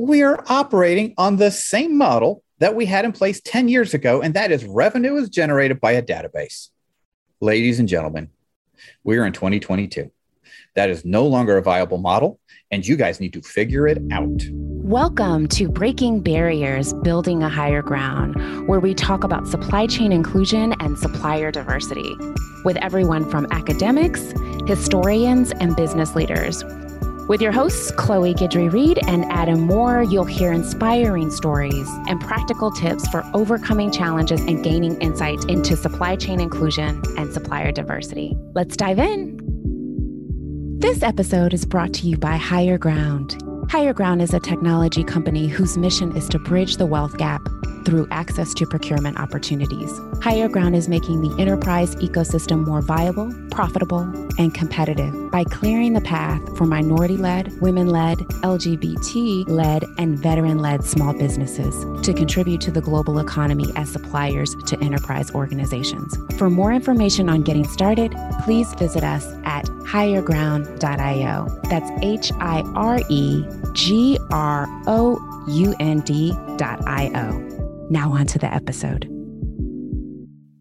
we are operating on the same model that we had in place 10 years ago, and that is revenue is generated by a database. Ladies and gentlemen, we are in 2022. That is no longer a viable model, and you guys need to figure it out. Welcome to Breaking Barriers, Building a Higher Ground, where we talk about supply chain inclusion and supplier diversity with everyone from academics, historians, and business leaders. With your hosts, Chloe Guidry Reed and Adam Moore, you'll hear inspiring stories and practical tips for overcoming challenges and gaining insight into supply chain inclusion and supplier diversity. Let's dive in. This episode is brought to you by Higher Ground. Hire Ground is a technology company whose mission is to bridge the wealth gap through access to procurement opportunities. Hire Ground is making the enterprise ecosystem more viable, profitable, and competitive by clearing the path for minority led, women led, LGBT led, and veteran led small businesses to contribute to the global economy as suppliers to enterprise organizations. For more information on getting started, please visit us at hireground.io. That's H I R E G R O U N D.io. Now, on to the episode.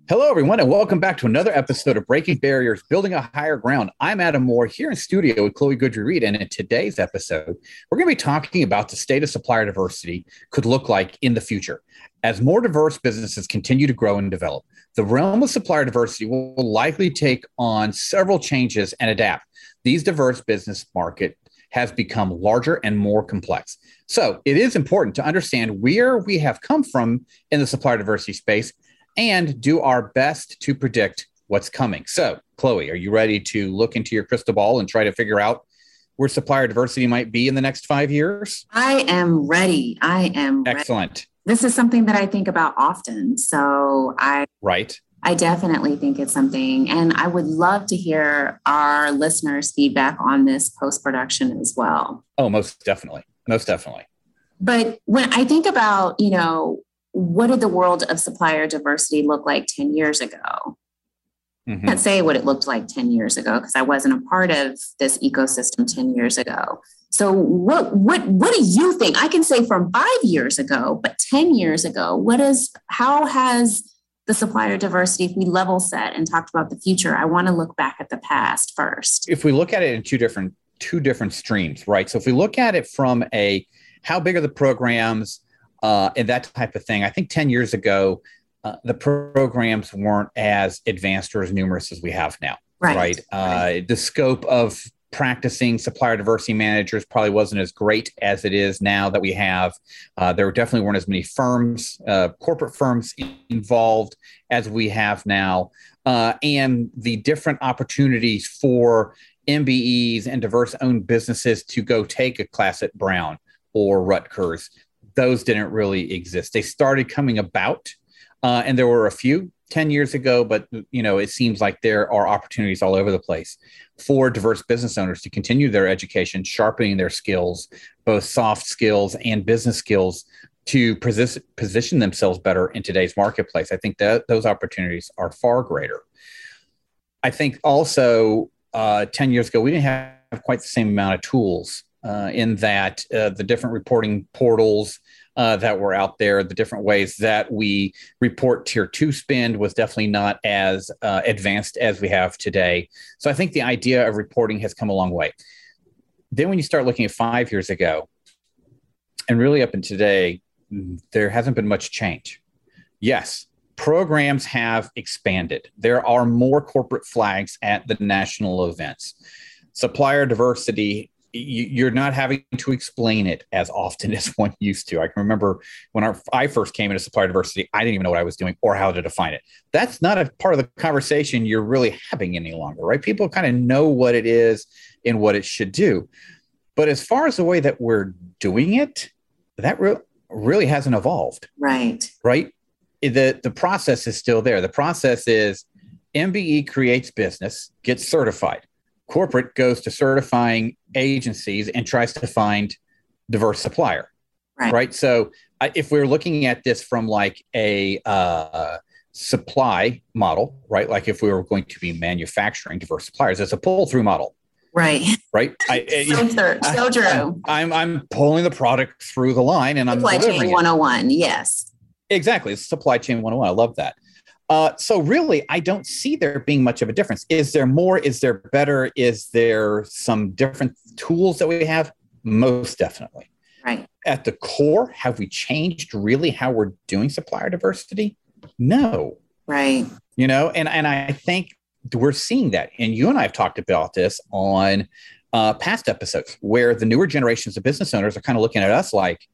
Hello, everyone, and welcome back to another episode of Breaking Barriers, Building a Higher Ground. I'm Adam Moore here in studio with Chloe Guidry Reed. And in today's episode, we're going to be talking about the state of supplier diversity could look like in the future. As more diverse businesses continue to grow and develop, the realm of supplier diversity will likely take on several changes and adapt. These diverse business market has become larger and more complex. So it is important to understand where we have come from in the supplier diversity space and do our best to predict what's coming. So, Chloe, are you ready to look into your crystal ball and try to figure out where supplier diversity might be in the next five years? I am ready. I am excellent. Ready. This is something that I think about often. So I right. I definitely think it's something, and I would love to hear our listeners' feedback on this post production as well. Oh, most definitely, most definitely. But when I think about, you know, what did the world of supplier diversity look like 10 years ago? Mm-hmm. I can't say what it looked like 10 years ago because I wasn't a part of this ecosystem 10 years ago. So what what what do you think? I can say from 5 years ago, but 10 years ago, what is how has the supplier diversity if we level set and talked about the future? I want to look back at the past first. If we look at it in two different two different streams, right? So if we look at it from a how big are the programs, uh, and that type of thing. I think 10 years ago, uh, the programs weren't as advanced or as numerous as we have now. Right. Right. Uh, the scope of practicing supplier diversity managers probably wasn't as great as it is now that we have. Uh, there definitely weren't as many firms, uh, corporate firms involved as we have now. Uh, and the different opportunities for MBEs and diverse owned businesses to go take a class at Brown or Rutgers those didn't really exist. They started coming about, uh, and there were a few 10 years ago, but you know, it seems like there are opportunities all over the place for diverse business owners to continue their education, sharpening their skills, both soft skills and business skills to position, themselves better in today's marketplace. I think that those opportunities are far greater. I think also uh, 10 years ago, we didn't have quite the same amount of tools uh, in that uh, the different reporting portals uh, that were out there, the different ways that we report tier two spend was definitely not as uh, advanced as we have today. So I think the idea of reporting has come a long way. Then when you start looking at five years ago, and really up in today, there hasn't been much change. Yes, programs have expanded. There are more corporate flags at the national events. Supplier diversity you're not having to explain it as often as one used to. I can remember when our, I first came into supplier diversity, I didn't even know what I was doing or how to define it. That's not a part of the conversation you're really having any longer, right? People kind of know what it is and what it should do. But as far as the way that we're doing it, that re- really hasn't evolved. Right. Right. The, the process is still there. The process is MBE creates business, gets certified corporate goes to certifying agencies and tries to find diverse supplier right, right? so if we're looking at this from like a uh, supply model right like if we were going to be manufacturing diverse suppliers it's a pull through model Right. Right. I, so, true. so true. I, am I'm, I'm pulling the product through the line and I'm supply chain 101. It. Yes. Exactly. It's supply chain 101. I love that. Uh, so really, I don't see there being much of a difference. Is there more? Is there better? Is there some different tools that we have? Most definitely. Right. At the core, have we changed really how we're doing supplier diversity? No. Right. You know, and and I think we're seeing that. And you and I have talked about this on uh, past episodes where the newer generations of business owners are kind of looking at us like,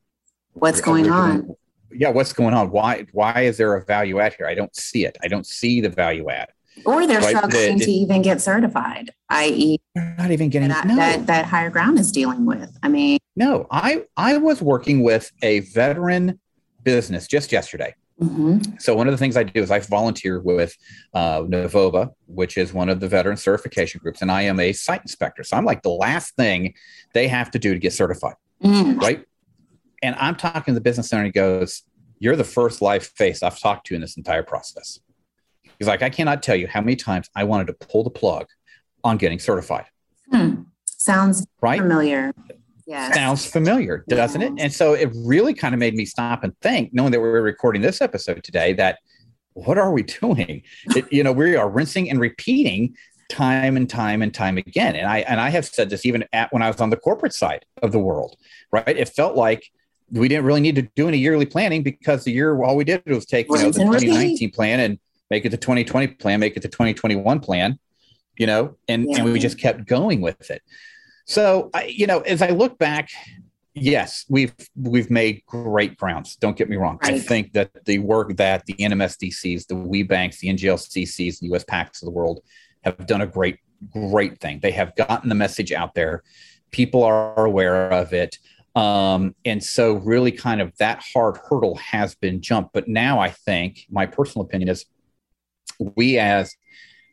what's going on? Yeah, what's going on? Why why is there a value add here? I don't see it. I don't see the value add. Or they're struggling to even get certified, i.e., not even getting that, no. that that higher ground is dealing with. I mean, no, I I was working with a veteran business just yesterday. Mm-hmm. So one of the things I do is I volunteer with uh, NaVOBA, which is one of the veteran certification groups, and I am a site inspector. So I'm like the last thing they have to do to get certified, mm-hmm. right? And I'm talking to the business owner, he goes, You're the first live face I've talked to in this entire process. He's like, I cannot tell you how many times I wanted to pull the plug on getting certified. Hmm. Sounds right? familiar. Yeah. Sounds familiar, doesn't yeah. it? And so it really kind of made me stop and think, knowing that we we're recording this episode today, that what are we doing? It, you know, we are rinsing and repeating time and time and time again. And I and I have said this even at when I was on the corporate side of the world, right? It felt like we didn't really need to do any yearly planning because the year all we did was take you know the 2019 plan and make it the 2020 plan, make it the 2021 plan, you know, and yeah. and we just kept going with it. So I, you know, as I look back, yes, we've we've made great grounds. Don't get me wrong. Right. I think that the work that the NMSDCs, the WBENCs, the NGLCCs, the USPAACCs of the world have done a great great thing. They have gotten the message out there. People are aware of it. Um, and so, really, kind of that hard hurdle has been jumped. But now, I think my personal opinion is we, as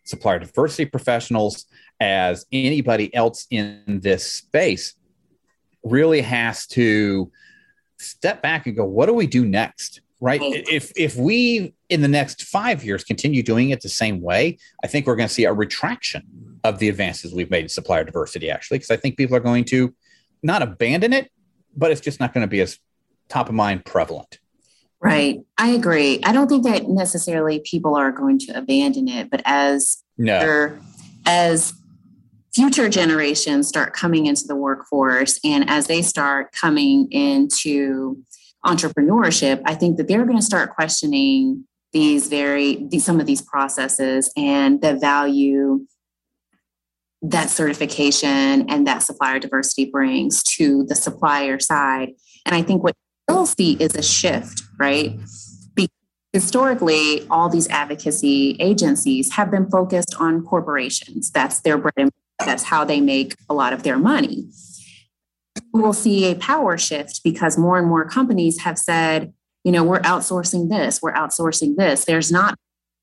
supplier diversity professionals, as anybody else in this space, really has to step back and go, what do we do next? Right. If if we in the next five years continue doing it the same way, I think we're going to see a retraction of the advances we've made in supplier diversity, actually, because I think people are going to not abandon it, but it's just not going to be as top of mind prevalent. Right. I agree. I don't think that necessarily people are going to abandon it, but as no. as future generations start coming into the workforce and as they start coming into entrepreneurship, I think that they're going to start questioning these very these, some of these processes and the value that certification and that supplier diversity brings to the supplier side. And I think what you'll see is a shift, right? Because historically, all these advocacy agencies have been focused on corporations. That's their bread and that's how they make a lot of their money. We'll see a power shift because more and more companies have said, you know, we're outsourcing this, we're outsourcing this. There's not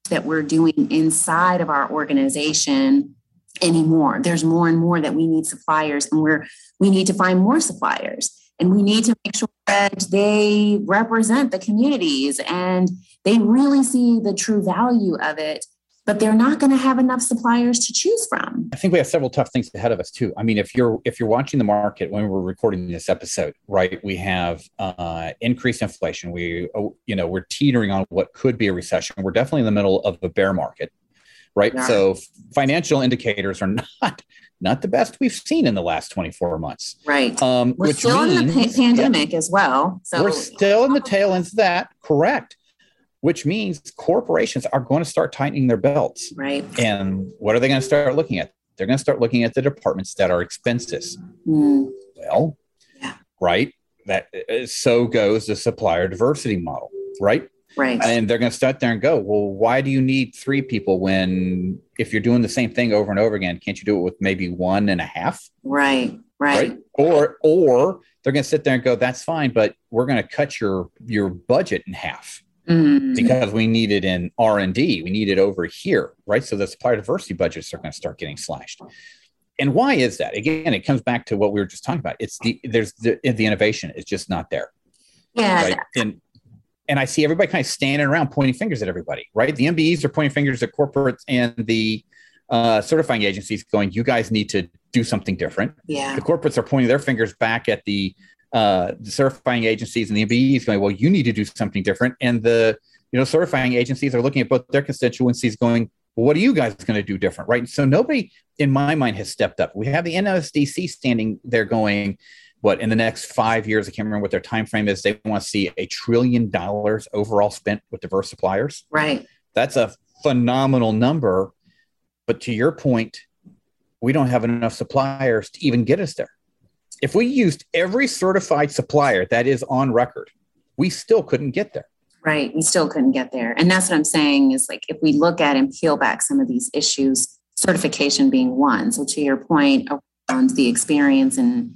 that we're doing inside of our organization anymore. There's more and more that we need suppliers and we're we need to find more suppliers and we need to make sure that they represent the communities and they really see the true value of it but they're not going to have enough suppliers to choose from. I think we have several tough things ahead of us too. I mean, if you're if you're watching the market when we're recording this episode, right? We have uh, increased inflation. We oh, you know we're teetering on what could be a recession. We're definitely in the middle of a bear market right? Yeah. So financial indicators are not not the best we've seen in the last 24 months. Right. Um, we're still means, in the pandemic yeah, as well. So we're still in the tail end of that. Correct. Which means corporations are going to start tightening their belts. Right. And what are they going to start looking at? They're going to start looking at the departments that are expenses. Mm. Well, yeah. right. That uh, so goes the supplier diversity model, right? Right. And they're going to start there and go, well, why do you need three people when if you're doing the same thing over and over again, can't you do it with maybe one and a half? Right. Right. right? Or or they're going to sit there and go, that's fine, but we're going to cut your your budget in half. Mm. Because we need it in R and D, we need it over here, right? So the supplier diversity budgets are going to start getting slashed. And why is that? Again, it comes back to what we were just talking about. It's the there's the, the innovation is just not there. Yeah. Right? And and I see everybody kind of standing around pointing fingers at everybody, right? The MBEs are pointing fingers at corporates and the uh, certifying agencies going, you guys need to do something different. Yeah. The corporates are pointing their fingers back at the, uh, the certifying agencies and the MBEs going, well, you need to do something different. And the, you know, certifying agencies are looking at both their constituencies going, well, what are you guys going to do different? Right. So nobody in my mind has stepped up. We have the NSDC standing there going, what in the next five years, I can't remember what their time frame is. They want to see a trillion dollars overall spent with diverse suppliers. Right. That's a phenomenal number. But to your point, we don't have enough suppliers to even get us there. If we used every certified supplier that is on record, we still couldn't get there. Right. We still couldn't get there. And that's what I'm saying is like if we look at and peel back some of these issues, certification being one. So to your point around the experience and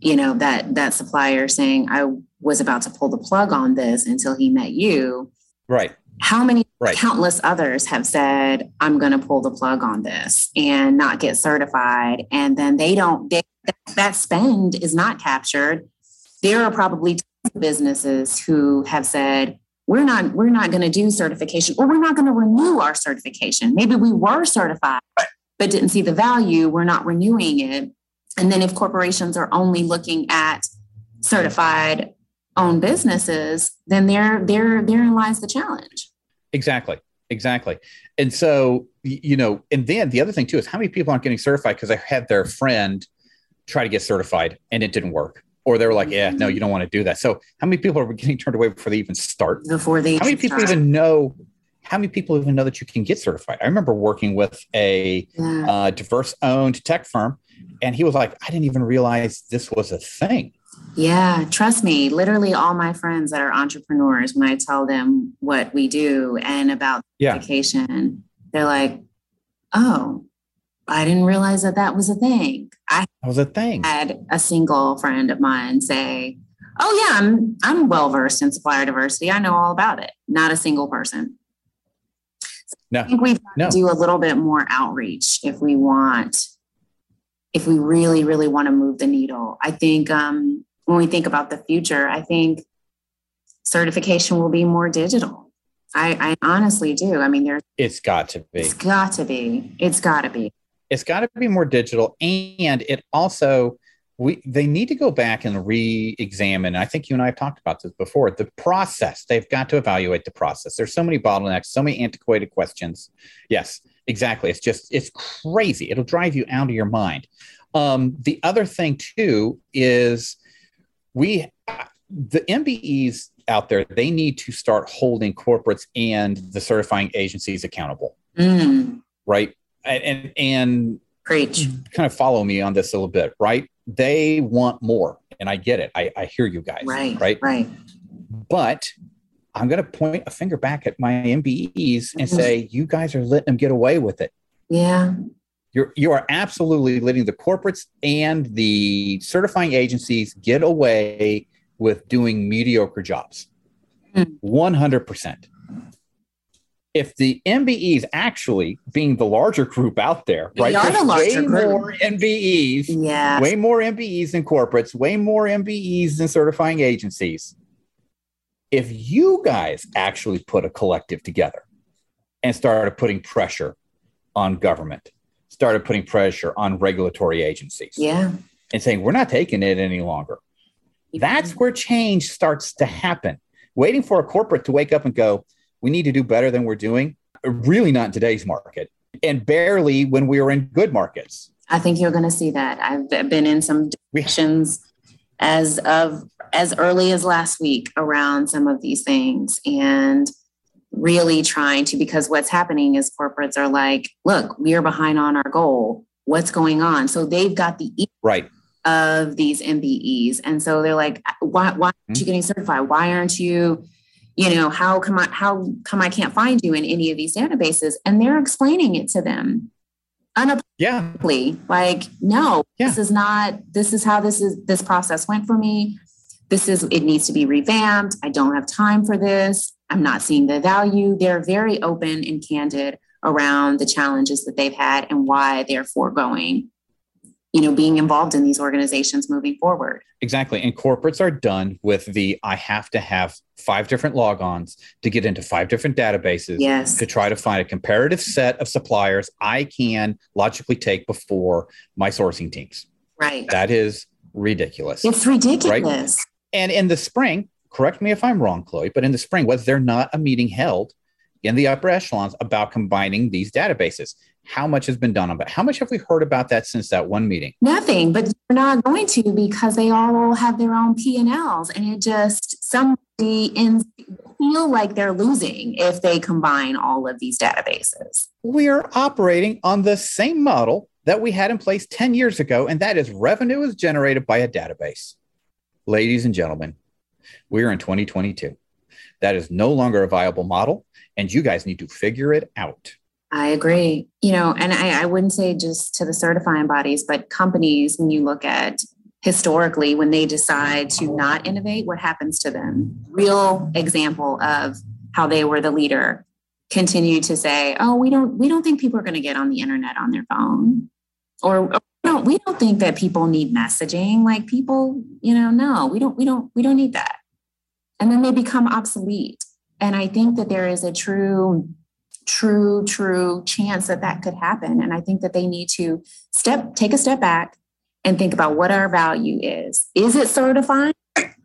you know that that supplier saying I was about to pull the plug on this until he met you. Right. How many right. countless others have said I'm going to pull the plug on this and not get certified and then they don't they, that spend is not captured. There are probably businesses who have said we're not we're not going to do certification or we're not going to renew our certification maybe we were certified but didn't see the value we're not renewing it and then if corporations are only looking at certified owned businesses then there there therein lies the challenge exactly exactly and so you know and then the other thing too is how many people aren't getting certified because they had their friend try to get certified and it didn't work or they were like, yeah, no, you don't want to do that. So how many people are getting turned away before they even start? Before they how many people start. even know? How many people even know that you can get certified? I remember working with a yeah. uh, diverse owned tech firm, and he was like, I didn't even realize this was a thing. Yeah, trust me. Literally, all my friends that are entrepreneurs, when I tell them what we do and about yeah. education, they're like, "Oh, I didn't realize that that was a thing. I that was a thing. Had a single friend of mine say, "Oh yeah, I'm I'm well versed in supplier diversity. I know all about it." Not a single person. So no. I think we've got no. to do a little bit more outreach if we want, if we really really want to move the needle. I think um, when we think about the future, I think certification will be more digital. I, I honestly do. I mean, there's. It's got to be. It's got to be. It's got to be it's got to be more digital and it also we they need to go back and re-examine i think you and i have talked about this before the process. They've got to evaluate the process. There's so many bottlenecks so many antiquated questions. Yes exactly. It's just it's crazy. It'll drive you out of your mind. Um, the other thing too is we the mbes out there they need to start holding corporates and the certifying agencies accountable. Mm. right? And and preach. kind of follow me on this a little bit right they want more and i get it. I, I hear you guys right right? right. But i'm going to point a finger back at my mbes and mm-hmm. say you guys are letting them get away with it. Yeah. You're you are absolutely letting the corporates and the certifying agencies get away with doing mediocre jobs. Mm. 100% if the MBEs actually being the larger group out there, right? The way group. more MBEs, yeah, way more MBEs than corporates, way more MBEs than certifying agencies. If you guys actually put a collective together and started putting pressure on government, started putting pressure on regulatory agencies, yeah, and saying we're not taking it any longer, that's where change starts to happen. Waiting for a corporate to wake up and go, we need to do better than we're doing. Really, not in today's market, and barely when we were in good markets. I think you're going to see that. I've been in some discussions as of as early as last week around some of these things, and really trying to because what's happening is corporates are like, look, we are behind on our goal. What's going on? So they've got the right of these MBEs, and so they're like, why why aren't you mm-hmm. getting certified? Why aren't you? You know how come i how come i can't find you in any of these databases? And they're explaining it to them unapologetically yeah. like no yeah. this is not this is how this is this process went for me. This is it needs to be revamped. I don't have time for this. I'm not seeing the value. They're very open and candid around the challenges that they've had and why they're foregoing you know being involved in these organizations moving forward. Exactly. And corporates are done with the i have to have five different logons to get into five different databases yes. to try to find a comparative set of suppliers i can logically take before my sourcing teams. Right. That is ridiculous. It's ridiculous. Right? and in the spring correct me if i'm wrong chloe but in the spring was there not a meeting held in the upper echelons about combining these databases how much has been done on that? How much have we heard about that since that one meeting? Nothing, but we're not going to because they all have their own P and Ls, and it just somebody in feel like they're losing if they combine all of these databases. We are operating on the same model that we had in place 10 years ago, and that is revenue is generated by a database. Ladies and gentlemen, we are in 2022. That is no longer a viable model, and you guys need to figure it out. I agree. You know, and I, I wouldn't say just to the certifying bodies, but companies, when you look at historically, when they decide to not innovate, what happens to them? Real example of how they were the leader continue to say, "Oh, we don't we don't think people are going to get on the internet on their phone," or "No, we don't think that people need messaging." Like people, you know, no, we don't we don't we don't need that, and then they become obsolete. And I think that there is a true true, true chance that that could happen. And I think that they need to step, take a step back and think about what our value is. Is it certifying?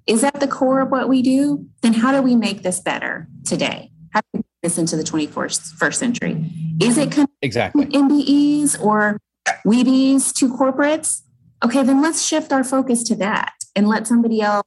Is that the core of what we do? Then how do we make this better today? How do we make this into the 21st century? Is it exactly MBEs or WBEs to corporates? Okay, then let's shift our focus to that and let somebody else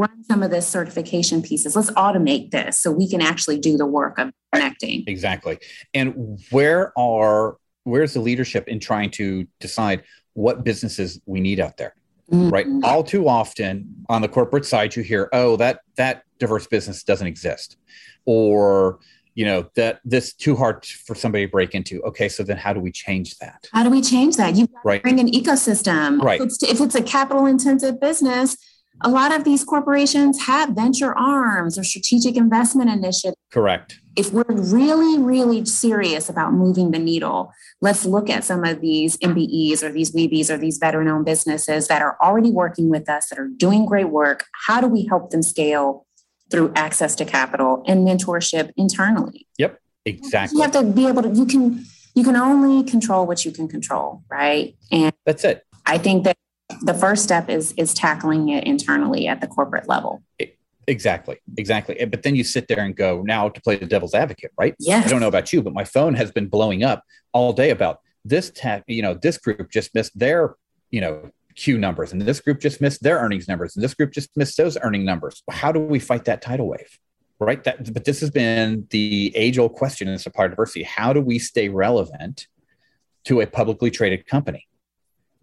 run some of the certification pieces. Let's automate this so we can actually do the work of connecting. Exactly. And where are where's the leadership in trying to decide what businesses we need out there? Mm-hmm. Right. All too often on the corporate side, you hear, oh, that that diverse business doesn't exist. Or you know that this too hard for somebody to break into okay so then how do we change that how do we change that you right. bring an ecosystem right if it's, if it's a capital intensive business a lot of these corporations have venture arms or strategic investment initiatives. Correct. If we're really, really serious about moving the needle, let's look at some of these MBEs or these WBEs or these veteran owned businesses that are already working with us, that are doing great work. How do we help them scale through access to capital and mentorship internally? Yep, exactly. You have to be able to, you can, you can only control what you can control, right? And that's it. I think that the first step is is tackling it internally at the corporate level. Exactly, exactly. But then you sit there and go, now to play the devil's advocate, right? Yes. I don't know about you, but my phone has been blowing up all day about this. You know, this group just missed their, you know, Q numbers, and this group just missed their earnings numbers, and this group just missed those earning numbers. How do we fight that tidal wave? Right. That, but this has been the age-old question in supplier diversity. How do we stay relevant to a publicly traded company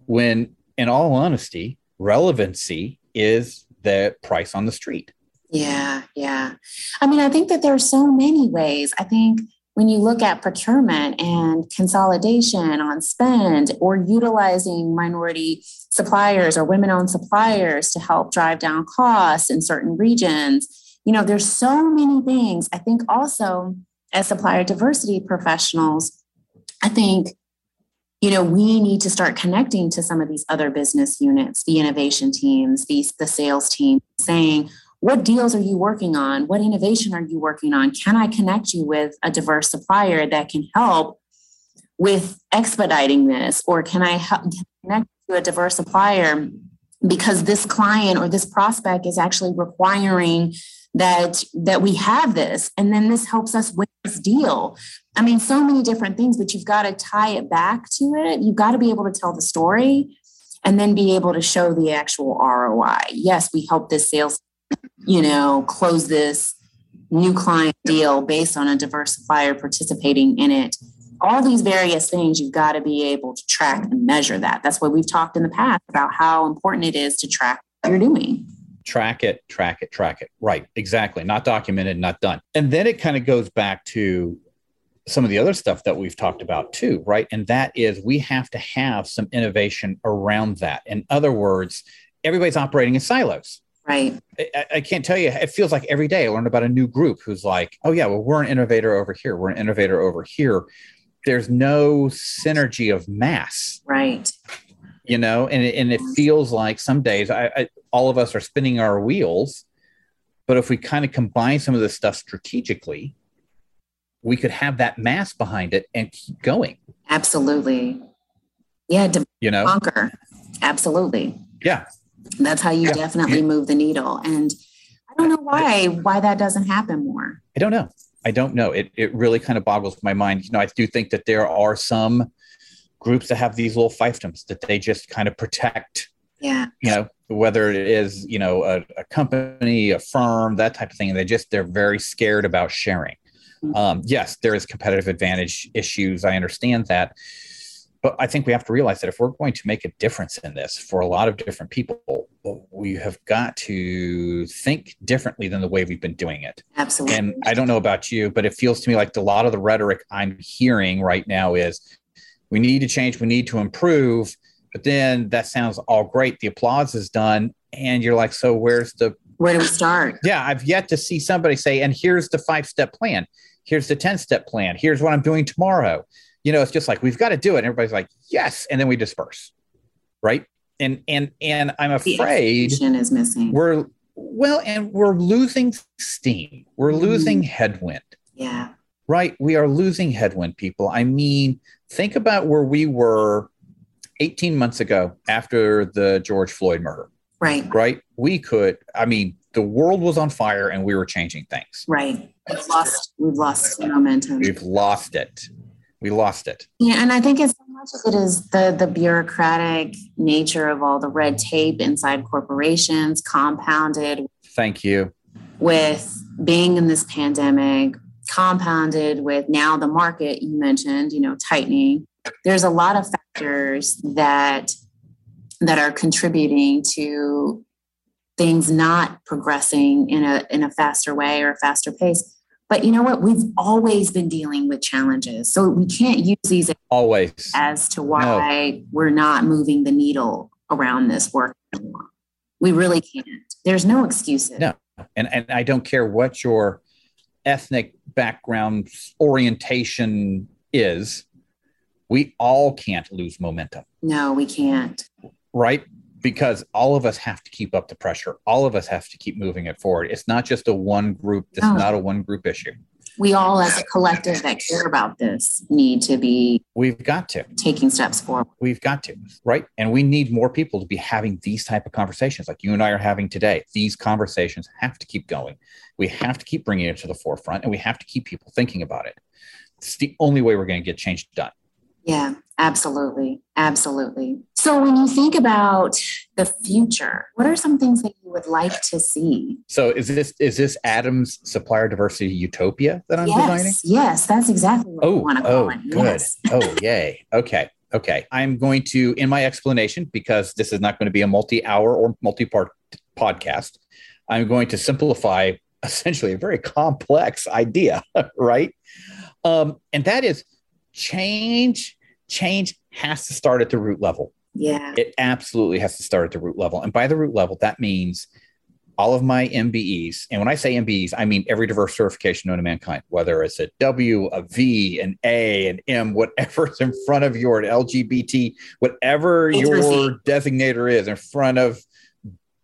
when in all honesty, relevancy is the price on the street. Yeah, yeah. I mean, I think that there are so many ways. I think when you look at procurement and consolidation on spend or utilizing minority suppliers or women owned suppliers to help drive down costs in certain regions, you know, there's so many things. I think also as supplier diversity professionals, I think you know we need to start connecting to some of these other business units the innovation teams these the sales team saying what deals are you working on? What innovation are you working on? Can i connect you with a diverse supplier that can help with expediting this? Or can i help connect to a diverse supplier because this client or this prospect is actually requiring that that we have this? And then this helps us win deal. I mean so many different things but you've got to tie it back to it. You've got to be able to tell the story and then be able to show the actual roi yes we helped this sales you know close this new client deal based on a diverse supplier participating in it. All these various things you've got to be able to track and measure that. That's why we've talked in the past about how important it is to track what you're doing track it, track it, track it. Right, exactly. Not documented, not done. And then it kind of goes back to some of the other stuff that we've talked about too, right? And that is we have to have some innovation around that. In other words, everybody's operating in silos. Right. I, I, can't tell you, it feels like every day I learn about a new group who's like, oh, yeah, well, we're an innovator over here. We're an innovator over here. There's no synergy of mass. Right You know, and and it feels like some days I, I all of us are spinning our wheels, but if we kind of combine some of this stuff strategically, we could have that mass behind it and keep going. Absolutely. Yeah. To you know, conquer. Absolutely. Yeah. That's how you yeah. definitely move the needle. And I don't know why why that doesn't happen more. I don't know. I don't know. It it really kind of boggles my mind. You know, I do think that there are some groups that have these little fiefdoms that they just kind of protect. Yeah. You know, whether it is, you know, a, a company, a firm, that type of thing. They just they're very scared about sharing. Mm-hmm. Um, yes, there is competitive advantage issues. I understand that. But I think we have to realize that if we're going to make a difference in this for a lot of different people, we have got to think differently than the way we've been doing it. Absolutely. And I don't know about you, but it feels to me like a lot of the rhetoric I'm hearing right now is we need to change, we need to improve. But then that sounds all great. The applause is done. And you're like, so where's the where do we start? Yeah, I've yet to see somebody say, and here's the five step plan. Here's the 10 step plan. Here's what I'm doing tomorrow. You know, it's just like, we've got to do it. And everybody's like, yes. And then we disperse. Right. And, and, and I'm afraid is missing. We're, well, and we're losing steam. We're mm losing headwind. Yeah. Right. We are losing headwind, people. I mean, think about where we were 18 months ago after the George Floyd murder. Right. Right. We could, I mean, the world was on fire and we were changing things. Right. We've lost, we've lost momentum. We've lost it. We lost it. Yeah. And I think as much as it is the the bureaucratic nature of all the red tape inside corporations, compounded. Thank you. With being in this pandemic, compounded with now the market you mentioned, you know, tightening. There's a lot of factors that that are contributing to things not progressing in a in a faster way or a faster pace. But you know what? We've always been dealing with challenges. So we can't use these always as to why no. we're not moving the needle around this work anymore. We really can't. There's no excuses. No. And and I don't care what your ethnic background orientation is, we all can't lose momentum. No, we can't right? Because all of us have to keep up the pressure. All of us have to keep moving it forward. It's not just a one group. This oh. is not a one group issue. We all, as a collective that care about this, need to be. We've got to taking steps forward. We've got to, right? And we need more people to be having these type of conversations, like you and I are having today. These conversations have to keep going. We have to keep bringing it to the forefront, and we have to keep people thinking about it. It's the only way we're going to get change done. Yeah, absolutely. Absolutely. So, when you think about the future, what are some things that you would like to see? So, is this is this Adam's supplier diversity utopia that I'm yes, designing? Yes, that's exactly what oh, I want to call oh, it. Good. Yes. oh, yay. Okay. Okay. I'm going to, in my explanation, because this is not going to be a multi hour or multi part podcast, I'm going to simplify essentially a very complex idea, right? Um, and that is change change has to start at the root level. Yeah. It absolutely has to start at the root level. And by the root level, that means all of my MBEs. And when I say MBEs, I mean every diverse certification known to mankind, whether it's a W, a V, an A, an M, whatever's in front of your LGBT, whatever your designator is in front of,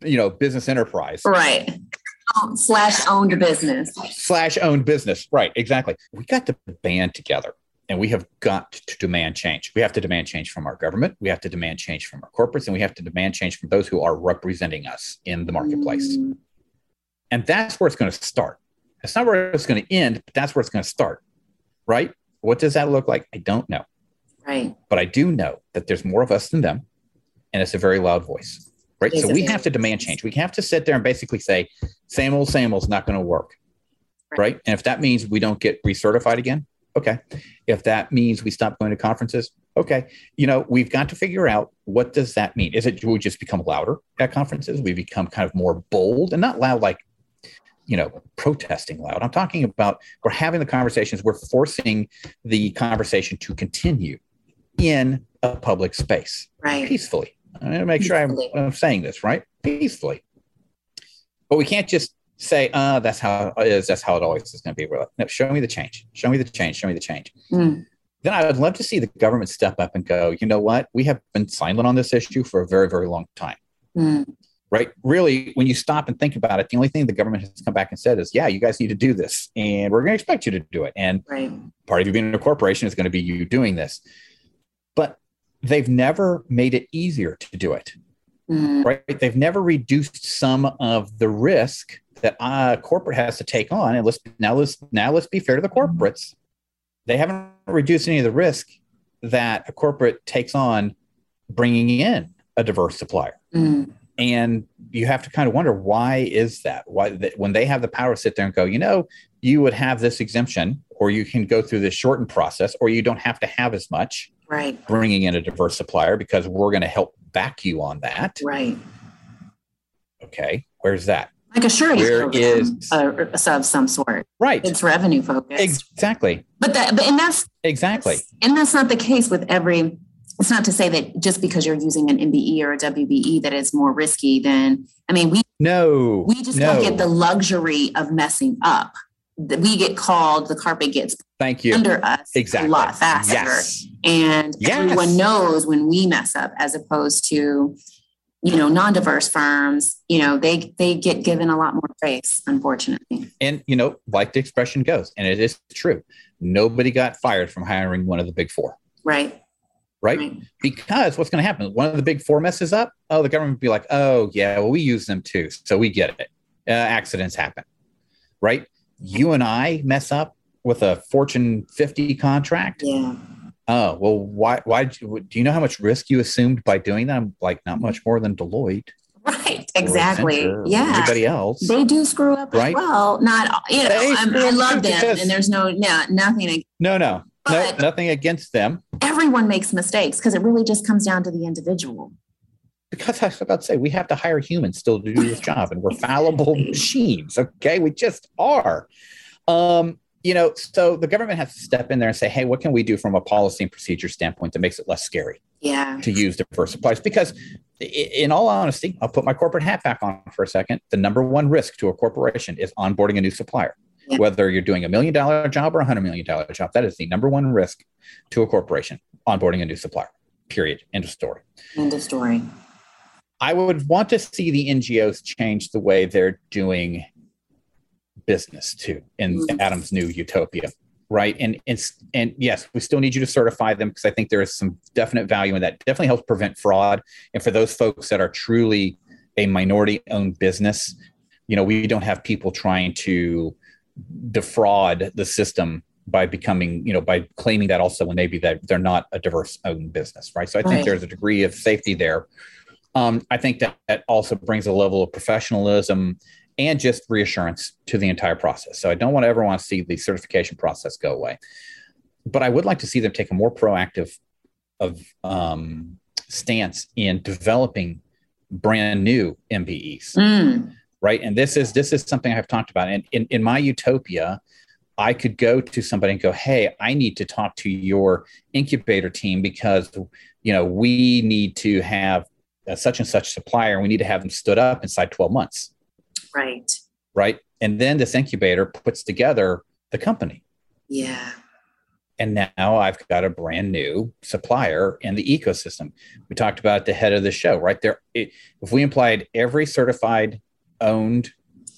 you know, business enterprise. Right. Um, slash owned business. Slash owned business. Right. Exactly. We got the band together and we have got to demand change. We have to demand change from our government. We have to demand change from our corporates, and we have to demand change from those who are representing us in the marketplace. Mm. And that's where it's going to start. It's not where it's going to end, but that's where it's going to start. Right? What does that look like? I don't know. Right. But I do know that there's more of us than them, and it's a very loud voice. Right. so we have to demand change. We have to sit there and basically say, same old, same old is not going to work. Right. right. And if that means we don't get recertified again, Okay. If that means we stop going to conferences, okay. You know, we've got to figure out what does that mean? Is it do we just become louder at conferences? We become kind of more bold and not loud like, you know, protesting loud. I'm talking about we're having the conversations, we're forcing the conversation to continue in a public space. Right. Peacefully. I'm going to make sure I'm, I'm saying this, right? Peacefully. But we can't just say, uh, that's how it is. That's how it always is going to be. No, show me the change. Show me the change. Show me the change. Mm. then I would love to see the government step up and go, you know what? We have been silent on this issue for a very, very long time. Mm. Right. Really, when you stop and think about it, the only thing the government has come back and said is, yeah, you guys need to do this. And we're going to expect you to do it. And right. part of you being a corporation is going to be you doing this. But they've never made it easier to do it. Mm. Right. They've never reduced some of the risk that a corporate has to take on. And let's now let's now let's be fair to the corporates they haven't reduced any of the risk that a corporate takes on bringing in a diverse supplier. Mm. And you have to kind of wonder why is that? Why that when they have the power to sit there and go, you know, you would have this exemption, or you can go through this shortened process, or you don't have to have as much. Right. Bringing in a diverse supplier because we're going to help back you on that. Right. Okay. Where's that? Like a surety Where is uh, of some sort. Right. It's revenue focused. Exactly. But that, but and that's exactly, that's, and that's not the case with every. It's not to say that just because you're using an MBE or a WBE that is more risky than. I mean, we no, we just no. don't get the luxury of messing up. We get called. The carpet gets thank you under us exactly a lot faster, yes. and yes. everyone knows when we mess up, as opposed to you know non-diverse firms you know they they get given a lot more grace unfortunately. And you know like the expression goes and it is true nobody got fired from hiring one of the big four. Right. Right, right. because what's going to happen? One of the big four messes up oh the government would be like oh yeah well we use them too so we get it. Uh, accidents happen. Right? You and i mess up with a fortune 50 contract yeah Oh well, why? Why do you know how much risk you assumed by doing that? I'm like not much more than Deloitte. Right, exactly. Yeah. Everybody else. They do screw up right? as well. Not you know, I love them, and there's no no nothing. No, no, no, nothing against them. Everyone makes mistakes because it really just comes down to the individual. Because I was about to say we have to hire humans still to do this job, and we're fallible machines. Okay, we just are. Um, you know, so the government has to step in there and say, hey, what can we do from a policy and procedure standpoint that makes it less scary? Yeah. To use diverse suppliers. Because in all honesty, I'll put my corporate hat back on for a second. The number one risk to a corporation is onboarding a new supplier. Yeah. Whether you're doing a million dollar job or a hundred million dollar job, that is the number one risk to a corporation, onboarding a new supplier. Period. End of story. End of story. I would want to see the NGOs change the way they're doing business too in mm-hmm. Adam's new utopia, right? And and and yes, we still need you to certify them because I think there is some definite value in that. Definitely helps prevent fraud, and for those folks that are truly a minority-owned business, you know, we don't have people trying to defraud the system by becoming, you know, by claiming that also when maybe that they're not a diverse owned business, right? So I think there's a degree of safety there. Um, I think that, that also brings a level of professionalism and just reassurance to the entire process. So I don't want to ever want to see the certification process go away, but I would like to see them take a more proactive of um, stance in developing brand new MBEs. Mm. Right. And this is this is something I've talked about. And in, in my utopia, I could go to somebody and go, Hey, I need to talk to your incubator team because you know we need to have a such and such supplier we need to have them stood up inside 12 months Right. Right. And then this incubator puts together the company. Yeah. And now I've got a brand new supplier in the ecosystem. We talked about the head of the show, right there. It, if we implied every certified, owned,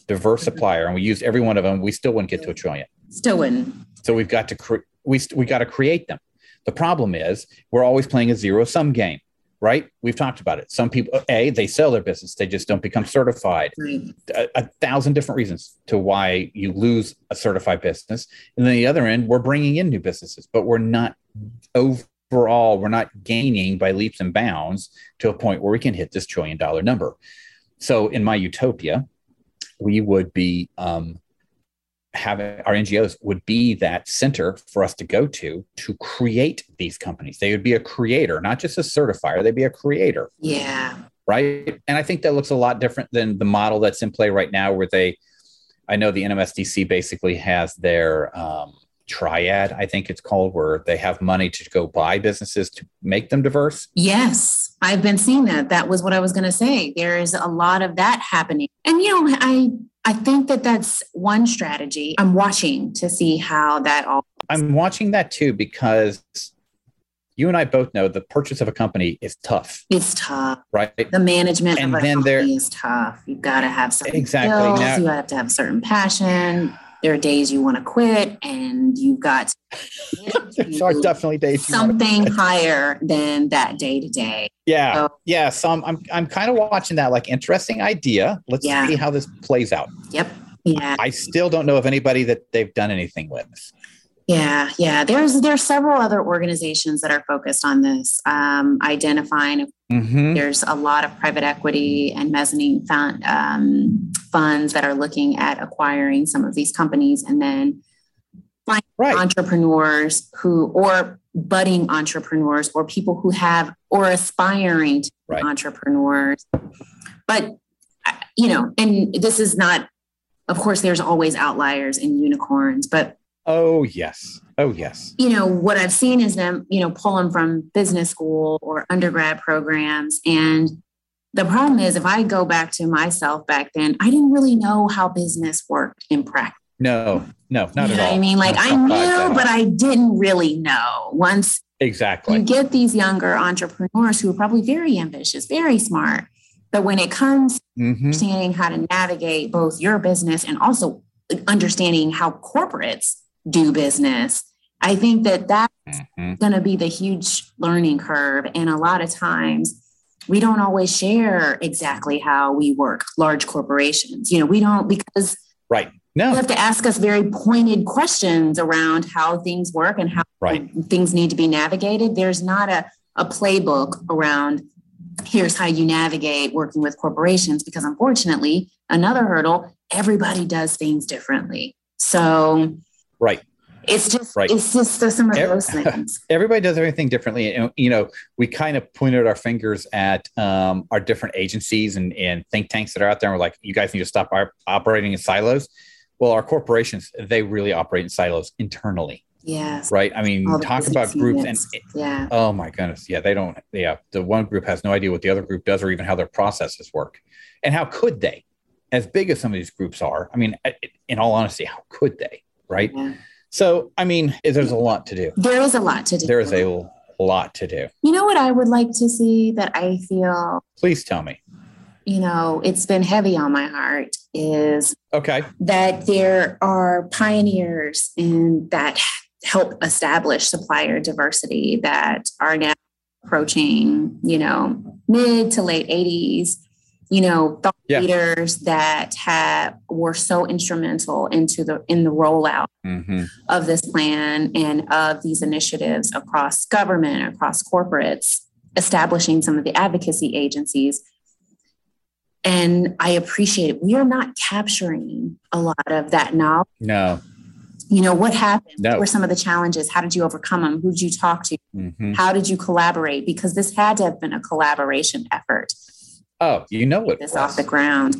diverse mm-hmm. supplier, and we used every one of them, we still wouldn't get to a trillion. Still wouldn't. So we've got to cre- we we got to create them. The problem is we're always playing a zero sum game right? We've talked about it. Some people, A, they sell their business, they just don't become certified. A, a, thousand different reasons to why you lose a certified business. And then the other end, we're bringing in new businesses, but we're not overall, we're not gaining by leaps and bounds to a point where we can hit this trillion dollar number. So in my utopia, we would be um, having our NGOs would be that center for us to go to to create these companies. They would be a creator, not just a certifier, they'd be a creator. Yeah. Right. And I think that looks a lot different than the model that's in play right now, where they, I know the NMSDC basically has their um, triad, I think it's called, where they have money to go buy businesses to make them diverse. Yes, I've been seeing that. That was what I was going to say. There is a lot of that happening. And, you know, I I think that that's one strategy. I'm watching to see how that all I'm watching that too because you and I both know the purchase of a company is tough. It's tough, right? The management and of a then company there, is tough. You've got to have some exactly. Skills. Now, you have to have a certain passion. There are days you want to quit, and you've got there are definitely days something higher than that day to day. Yeah, so, yeah. So I'm I'm, I'm kind of watching that like interesting idea. Let's yeah. see how this plays out. Yep. Yeah. I still don't know of anybody that they've done anything with. Yeah, yeah. There's there's several other organizations that are focused on this, um, identifying. Mm-hmm. There's a lot of private equity and mezzanine fund, um, funds that are looking at acquiring some of these companies, and then find right. entrepreneurs who, or budding entrepreneurs, or people who have or aspiring to right. entrepreneurs. But you know, and this is not. Of course, there's always outliers and unicorns, but Oh, yes. Oh, yes. You know, what I've seen is them, you know, pull them from business school or undergrad programs. And the problem is, if I go back to myself back then, I didn't really know how business worked in practice. No, no, not you at all. I mean, like I knew, but I didn't really know. Once exactly you get these younger entrepreneurs who are probably very ambitious, very smart, but when it comes mm-hmm. understanding how to navigate both your business and also understanding how corporates do business. I think that that's mm-hmm. going to be the huge learning curve. And a lot of times, we don't always share exactly how we work large corporations. You know, we don't because right. No. You have to ask us very pointed questions around how things work and how right. things need to be navigated. There's not a, a playbook around here's how you navigate working with corporations because unfortunately, another hurdle, everybody does things differently. So Right. It's just right. it's just some of those things. Everybody does everything differently. And, you know, we kind of pointed our fingers at um, our different agencies and, and think tanks that are out there. And we're like, you guys need to stop our, operating in silos. Well, our corporations, they really operate in silos internally. Yes. Right. I mean, talk about groups units. and yeah. Oh my goodness. Yeah. They don't. Yeah. The one group has no idea what the other group does or even how their processes work. And how could they? As big as some of these groups are, I mean, in all honesty, how could they? Right? Yeah. So, I mean, there's a lot to do. There is a lot to do. There is a lot to do. You know what I would like to see that I feel? Please tell me. You know, it's been heavy on my heart is okay that there are pioneers in that help establish supplier diversity that are now approaching, you know, mid to late 80s you know thought yeah. leaders that have were so instrumental into the in the rollout mm-hmm. of this plan and of these initiatives across government across corporates establishing some of the advocacy agencies. And i appreciate it. We are not capturing a lot of that knowledge. No. You know what happened? No. what were some of the challenges? How did you overcome them? Who did you talk to? Mm-hmm. how did you collaborate? Because this had to have been a collaboration effort Oh, you know what? This off the ground.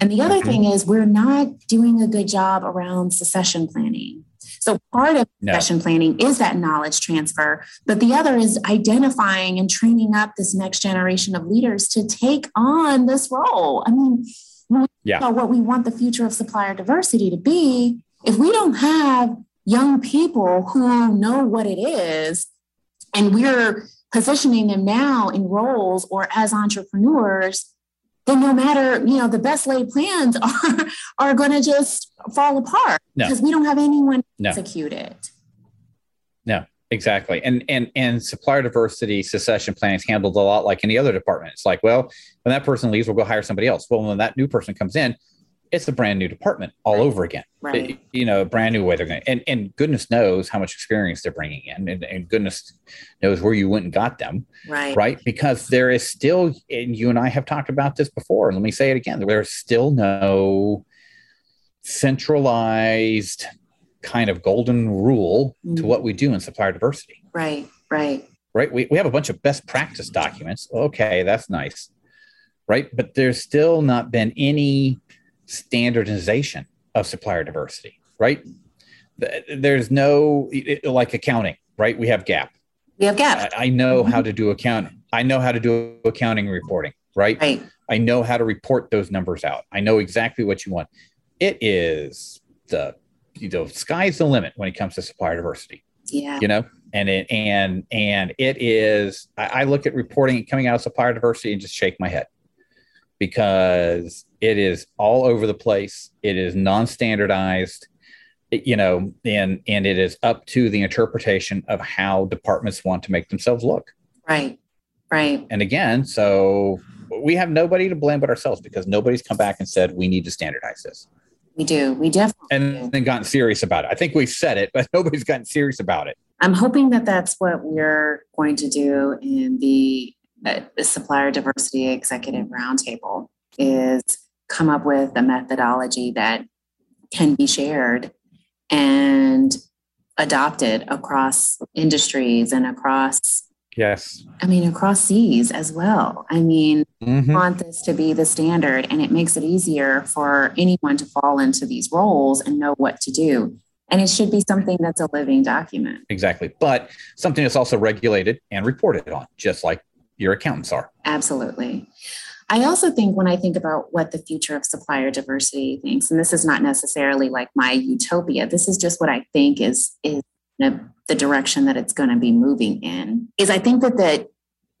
And the other mm-hmm. thing is, we're not doing a good job around succession planning. So part of no. succession planning is that knowledge transfer, but the other is identifying and training up this next generation of leaders to take on this role. I mean, yeah. what we want the future of supplier diversity to be, if we don't have young people who know what it is, and we're positioning them now in roles or as entrepreneurs, then no matter, you know, the best laid plans are are going to just fall apart no. because we don't have anyone no. execute it. No, exactly. And and and supplier diversity succession planning is handled a lot like any other department. It's like, well, when that person leaves, we'll go hire somebody else. Well, when that new person comes in, it's a brand new department all right. over again. Right. It, you know, brand new way they're going to, and, and goodness knows how much experience they're bringing in and, and goodness knows where you went and got them. Right. Right. Because there is still, and you and I have talked about this before, and let me say it again, there's still no centralized kind of golden rule mm-hmm. to what we do in supplier diversity. Right. Right. Right. We, we have a bunch of best practice documents. Okay. That's nice. Right. But there's still not been any standardization of supplier diversity, right? There's no like accounting, right? We have GAAP. We have GAAP. I, I know mm-hmm. how to do accounting. I know how to do accounting reporting, right? Right. I know how to report those numbers out. I know exactly what you want. It is the you know, sky's the limit when it comes to supplier diversity. Yeah. You know, and it and and it is. I, I look at reporting and coming out of supplier diversity and just shake my head because it is all over the place. It is non-standardized, you know, and and it is up to the interpretation of how departments want to make themselves look. Right. Right. And again, so we have nobody to blame but ourselves because nobody's come back and said we need to standardize this. We do. We definitely and then gotten serious about it. I think we've said it, but nobody's gotten serious about it. I'm hoping that that's what we're going to do in the supplier diversity executive roundtable is come up with a methodology that can be shared and adopted across industries and across Yes. I mean across seas as well. I mean, Mhm. want this to be the standard and it makes it easier for anyone to fall into these roles and know what to do. And it should be something that's a living document. Exactly. But something that's also regulated and reported on, just like your accountants are. Absolutely. I also think when I think about what the future of supplier diversity thinks, and this is not necessarily like my utopia, this is just what I think is is the direction that it's going to be moving in. Is I think that that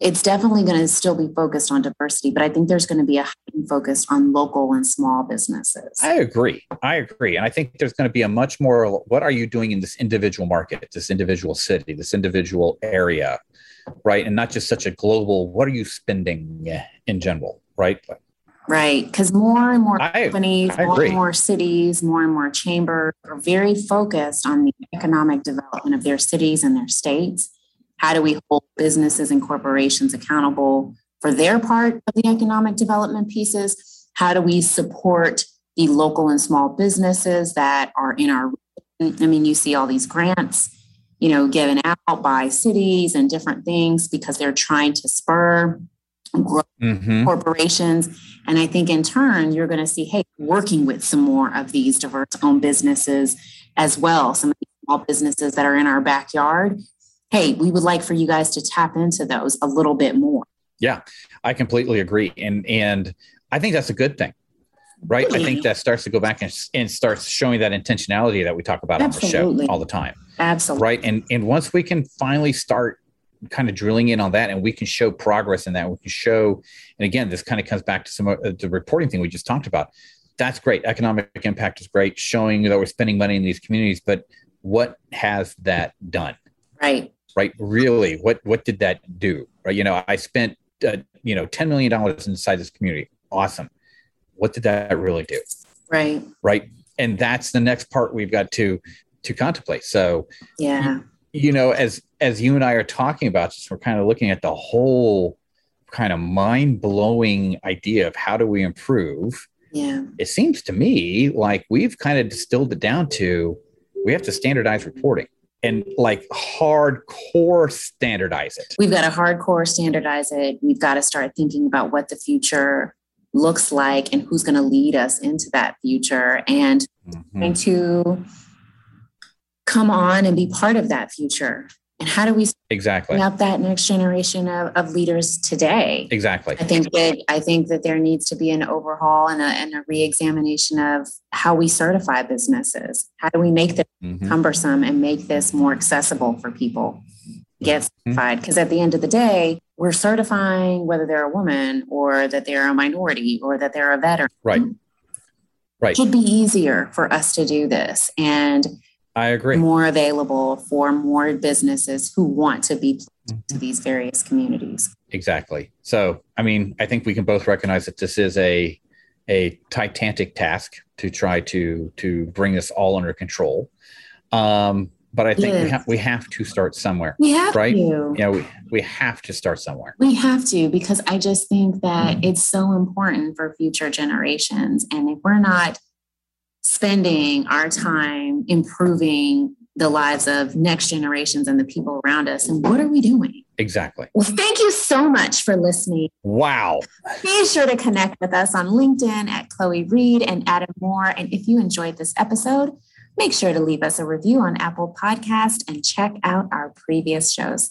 it's definitely going to still be focused on diversity, but I think there's going to be a heightened focus on local and small businesses. I agree. I agree. And I think there's going to be a much more what are you doing in this individual market, this individual city, this individual area, right? And not just such a global, what are you spending in general, right? Right. Because more and more companies, I more and more cities, more and more chambers are very focused on the economic development of their cities and their states. How do we hold businesses and corporations accountable for their part of the economic development pieces? How do we support the local and small businesses that are in our I mean, you see all these grants, you know, given out by cities and different things because they're trying to spur growth Mhm. corporations. And I think in turn, you're going to see, hey, working with some more of these diverse owned businesses as well, some of these small businesses that are in our backyard. Hey, we would like for you guys to tap into those a little bit more. Yeah, I completely agree. And and I think that's a good thing. Right. I think that starts to go back and, and starts showing that intentionality that we talk about on the show all the time. Absolutely. right and and once we can finally start kind of drilling in on that and we can show progress in that we can show and again this kind of comes back to some of the reporting thing we just talked about that's great economic impact is great showing that we're spending money in these communities but what has that done Right. right really what what did that do right you know i spent uh, you know 10 million dollars inside this community awesome what did that really do Right. right and that's the next part we've got to to contemplate so Yeah. you know as as you and i are talking about this we're kind of looking at the whole kind of mind-blowing idea of how do we improve Yeah. it seems to me like we've kind of distilled it down to we have to standardize reporting and like hardcore standardize it We've got to hardcore standardize it. We've got to start thinking about what the future looks like and who's going to lead us into that future and Mhm. going to come on and be part of that future. And how do we exactly up that next generation of, of leaders today? exactly I think that I think that there needs to be an overhaul and a, and a reexamination of how we certify businesses. How do we make them Mhm. cumbersome and make this more accessible for people get Mm-hmm. certified? Because at the end of the day, we're certifying whether they're a woman or that they're a minority or that they're a veteran. right right It should be easier for us to do this and i agree more available for more businesses who want to be to these various communities. Exactly. So, I mean, I think we can both recognize that this is a a titanic task to try to to bring this all under control. Um, but I think we Yes. have we have to start somewhere. We have Right. to. Yeah, we we have to start somewhere. We have to because I just think that Mhm. it's so important for future generations. And if we're not spending our time improving the lives of next generations and the people around us, and what are we doing? Exactly. Well, thank you so much for listening. Wow. Be sure to connect with us on LinkedIn at Chloe Reed and Adam Moore. And if you enjoyed this episode, make sure to leave us a review on Apple Podcast and check out our previous shows.